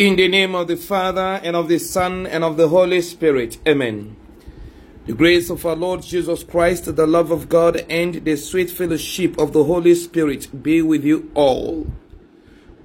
In the name of the Father, and of the Son, and of the Holy Spirit. Amen. The grace of our Lord Jesus Christ, the love of God, and the sweet fellowship of the Holy Spirit be with you all.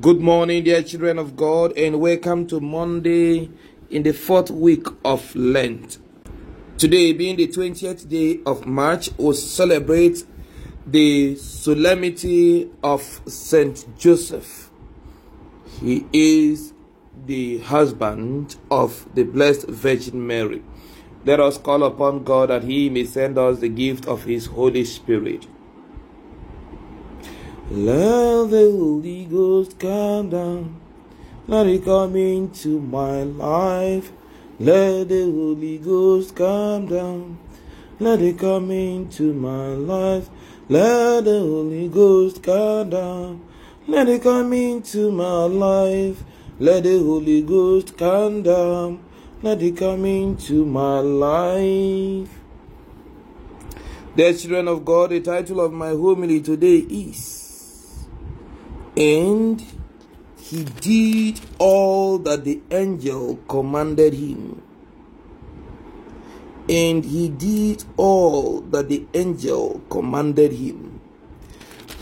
Good morning, dear children of God, and welcome to Monday in the fourth week of Lent. Today, being the 20th day of March, we celebrate the solemnity of Saint Joseph. He is the husband of the Blessed Virgin Mary. Let us call upon God that He may send us the gift of His Holy Spirit. Let the Holy Ghost come down, let it come into my life. Let the Holy Ghost come down, let it come into my life. Let the Holy Ghost come down, let it come into my life. Let the Holy Ghost come down, let it come into my life. Dear children of God, the title of my homily today is And he did all that the angel commanded him. And he did all that the angel commanded him.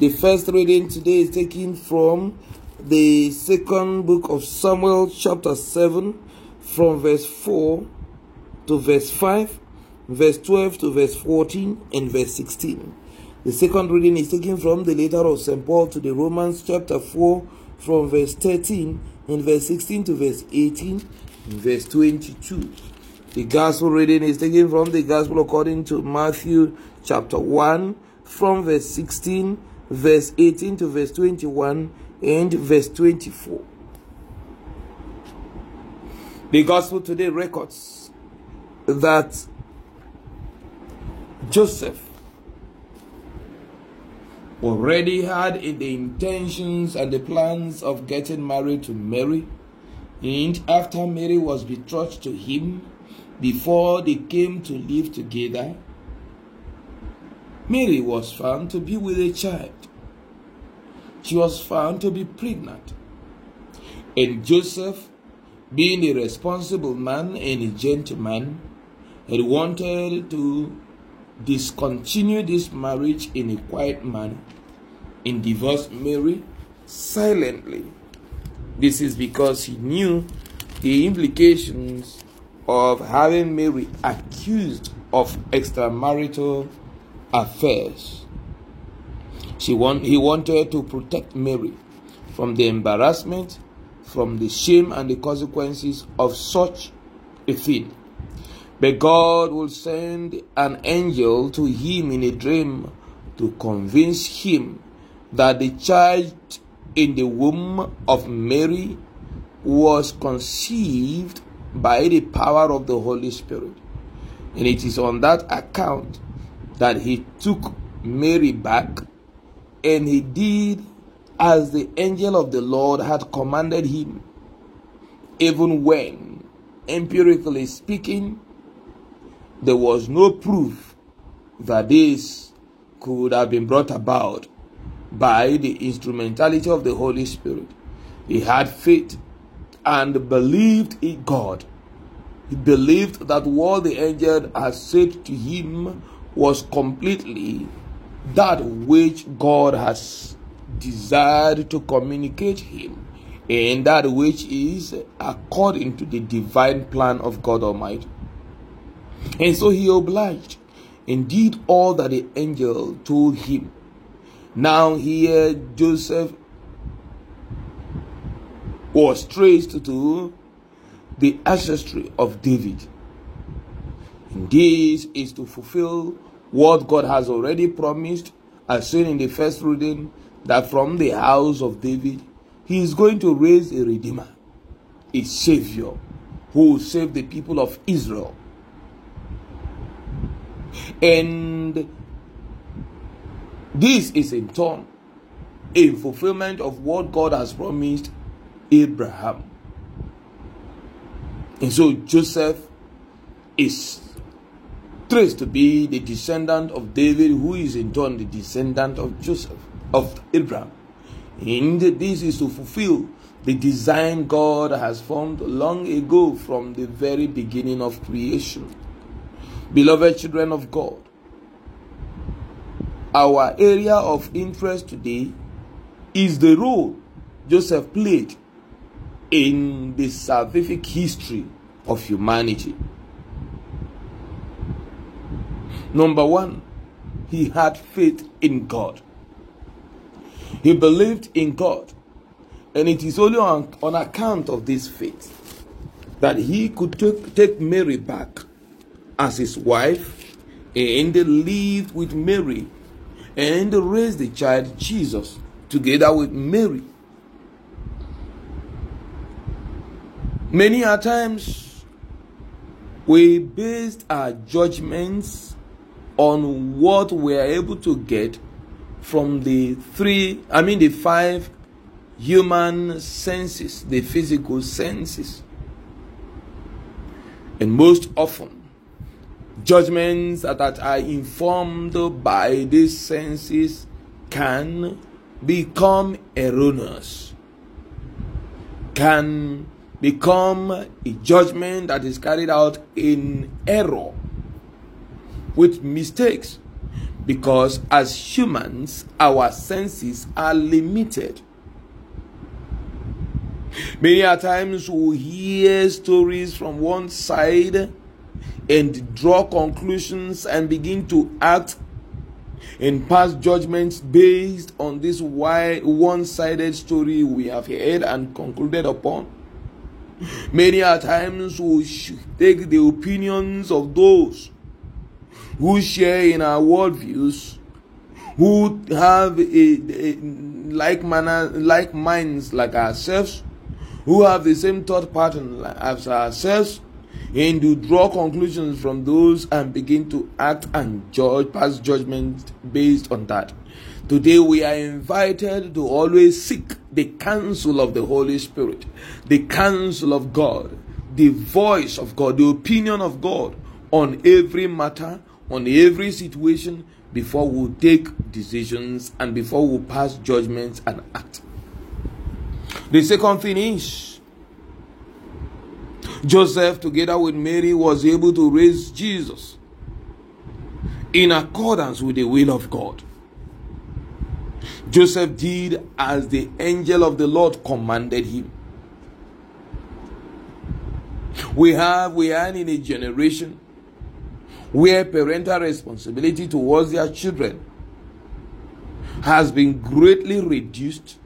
The first reading today is taken from the second book of Samuel, chapter 7, from verse 4 to verse 5, verse 12 to verse 14, and verse 16. The second reading is taken from the letter of St. Paul to the Romans, chapter 4, from verse 13, and verse 16 to verse 18, and verse 22. The gospel reading is taken from the gospel according to Matthew, chapter 1, from verse 16, verse 18 to verse 21 and verse 24. The gospel today records that Joseph already had in the intentions and the plans of getting married to Mary, and after Mary was betrothed to him, before they came to live together, Mary was found to be with a child she was found to be pregnant. And Joseph, being a responsible man and a gentleman, had wanted to discontinue this marriage in a quiet manner and divorce Mary silently. This is because he knew the implications of having Mary accused of extramarital affairs. She want, he wanted to protect Mary from the embarrassment, from the shame and the consequences of such a thing. But God will send an angel to him in a dream to convince him that the child in the womb of Mary was conceived by the power of the Holy Spirit. And it is on that account that he took Mary back and he did as the angel of the Lord had commanded him, even when, empirically speaking, there was no proof that this could have been brought about by the instrumentality of the Holy Spirit. He had faith and believed in God. He believed that what the angel had said to him was completely that which God has desired to communicate him and that which is according to the divine plan of God Almighty. And so he obliged and did all that the angel told him. Now here Joseph was traced to the ancestry of David. And this is to fulfill what God has already promised, as seen in the first reading, that from the house of David, he is going to raise a redeemer, a savior, who will save the people of Israel. And this is in turn a fulfillment of what God has promised Abraham. And so Joseph is traced to be the descendant of David, who is in turn the descendant of Joseph, of Abraham. And this is to fulfill the design God has formed long ago from the very beginning of creation. Beloved children of God, our area of interest today is the role Joseph played in the salvific history of humanity. Number one, he had faith in God. He believed in God. And it is only on, on account of this faith that he could take, take Mary back as his wife and lived with Mary and raised the child Jesus together with Mary. Many a times we based our judgments on what we are able to get from the three, I mean, the five human senses, the physical senses. And most often, judgments that are informed by these senses can become erroneous, can become a judgment that is carried out in error with mistakes because as humans, our senses are limited. Many a times we hear stories from one side and draw conclusions and begin to act and pass judgments based on this one sided story we have heard and concluded upon. Many a times we take the opinions of those who share in our worldviews, who have a, a like manner, like minds like ourselves, who have the same thought pattern as ourselves, and to draw conclusions from those and begin to act and judge, pass judgment based on that. Today we are invited to always seek the counsel of the Holy Spirit, the counsel of God, the voice of God, the opinion of God on every matter on every situation before we take decisions and before we pass judgments and act. The second thing is Joseph, together with Mary, was able to raise Jesus in accordance with the will of God. Joseph did as the angel of the Lord commanded him. We have, we are in a generation where parental responsibility towards their children has been greatly reduced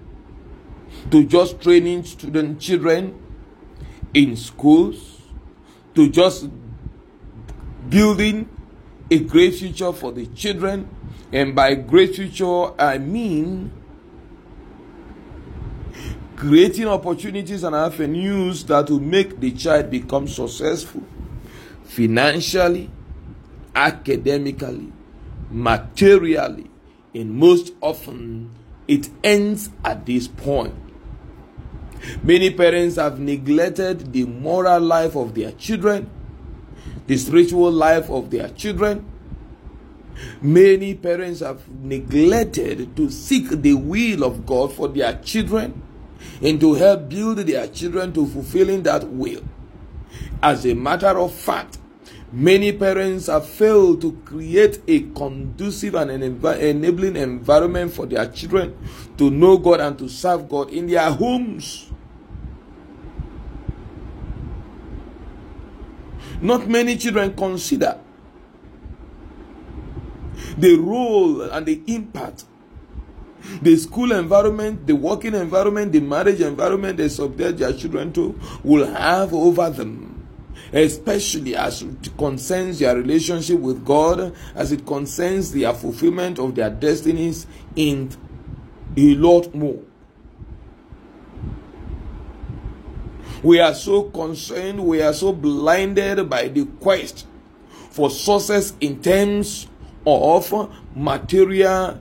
to just training student children in schools to just building a great future for the children. And by great future i mean creating opportunities and avenues that will make the child become successful financially academically, materially, and most often it ends at this point. Many parents have neglected the moral life of their children, the spiritual life of their children. Many parents have neglected to seek the will of God for their children and to help build their children to fulfilling that will. As a matter of fact, Many parents have failed to create a conducive and an enabling environment for their children to know God and to serve God in their homes. Not many children consider the role and the impact the school environment, the working environment, the marriage environment they subject their children to will have over them especially as it concerns their relationship with God, as it concerns their fulfillment of their destinies, and a lot more. We are so concerned, we are so blinded by the quest for success in terms of material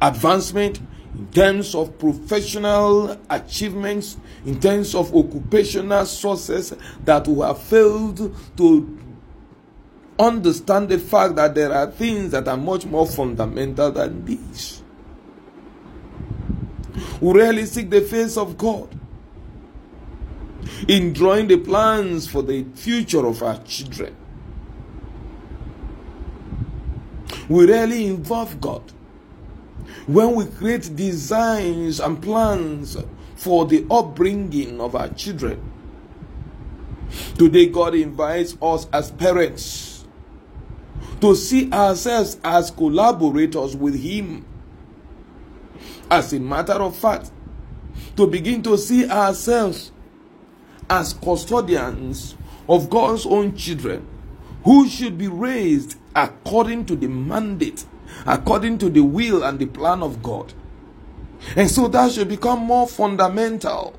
advancement in terms of professional achievements, in terms of occupational sources, that we have failed to understand the fact that there are things that are much more fundamental than these. We rarely seek the face of God in drawing the plans for the future of our children. We rarely involve God when we create designs and plans for the upbringing of our children. Today, God invites us as parents to see ourselves as collaborators with Him. As a matter of fact, to begin to see ourselves as custodians of God's own children who should be raised according to the mandate, according to the will and the plan of God. And so that should become more fundamental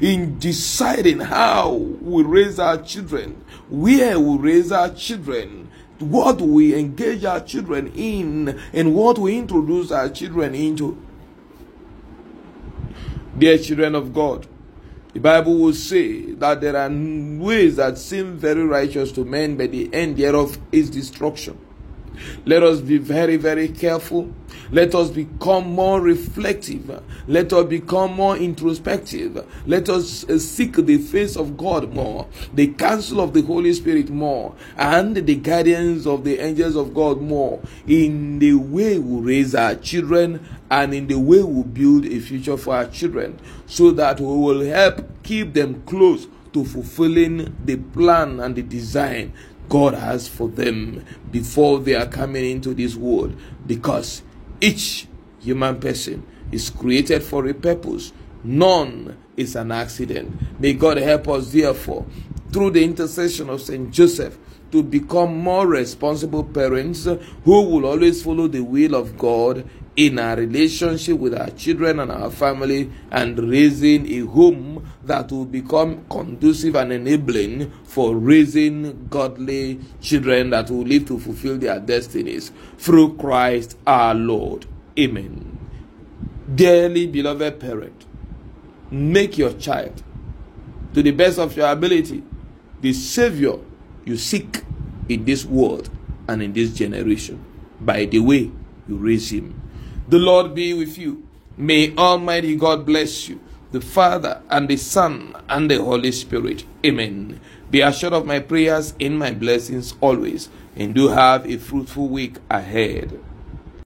in deciding how we raise our children, where we raise our children, what we engage our children in, and what we introduce our children into. Dear children of God, the Bible will say that there are ways that seem very righteous to men, but the end thereof is destruction. Let us be very, very careful. Let us become more reflective. Let us become more introspective. Let us uh, seek the face of God more, the counsel of the Holy Spirit more, and the guidance of the angels of God more in the way we raise our children and in the way we build a future for our children so that we will help keep them close to fulfilling the plan and the design God has for them before they are coming into this world because each human person is created for a purpose. None is an accident. May God help us, therefore, through the intercession of Saint Joseph, to become more responsible parents who will always follow the will of God in our relationship with our children and our family and raising a home that will become conducive and enabling for raising godly children that will live to fulfill their destinies through Christ our Lord. Amen. Dearly beloved parent, make your child, to the best of your ability, the Savior you seek in this world and in this generation by the way you raise him. The Lord be with you. May Almighty God bless you, the Father and the Son and the Holy Spirit. Amen. Be assured of my prayers and my blessings always, and do have a fruitful week ahead.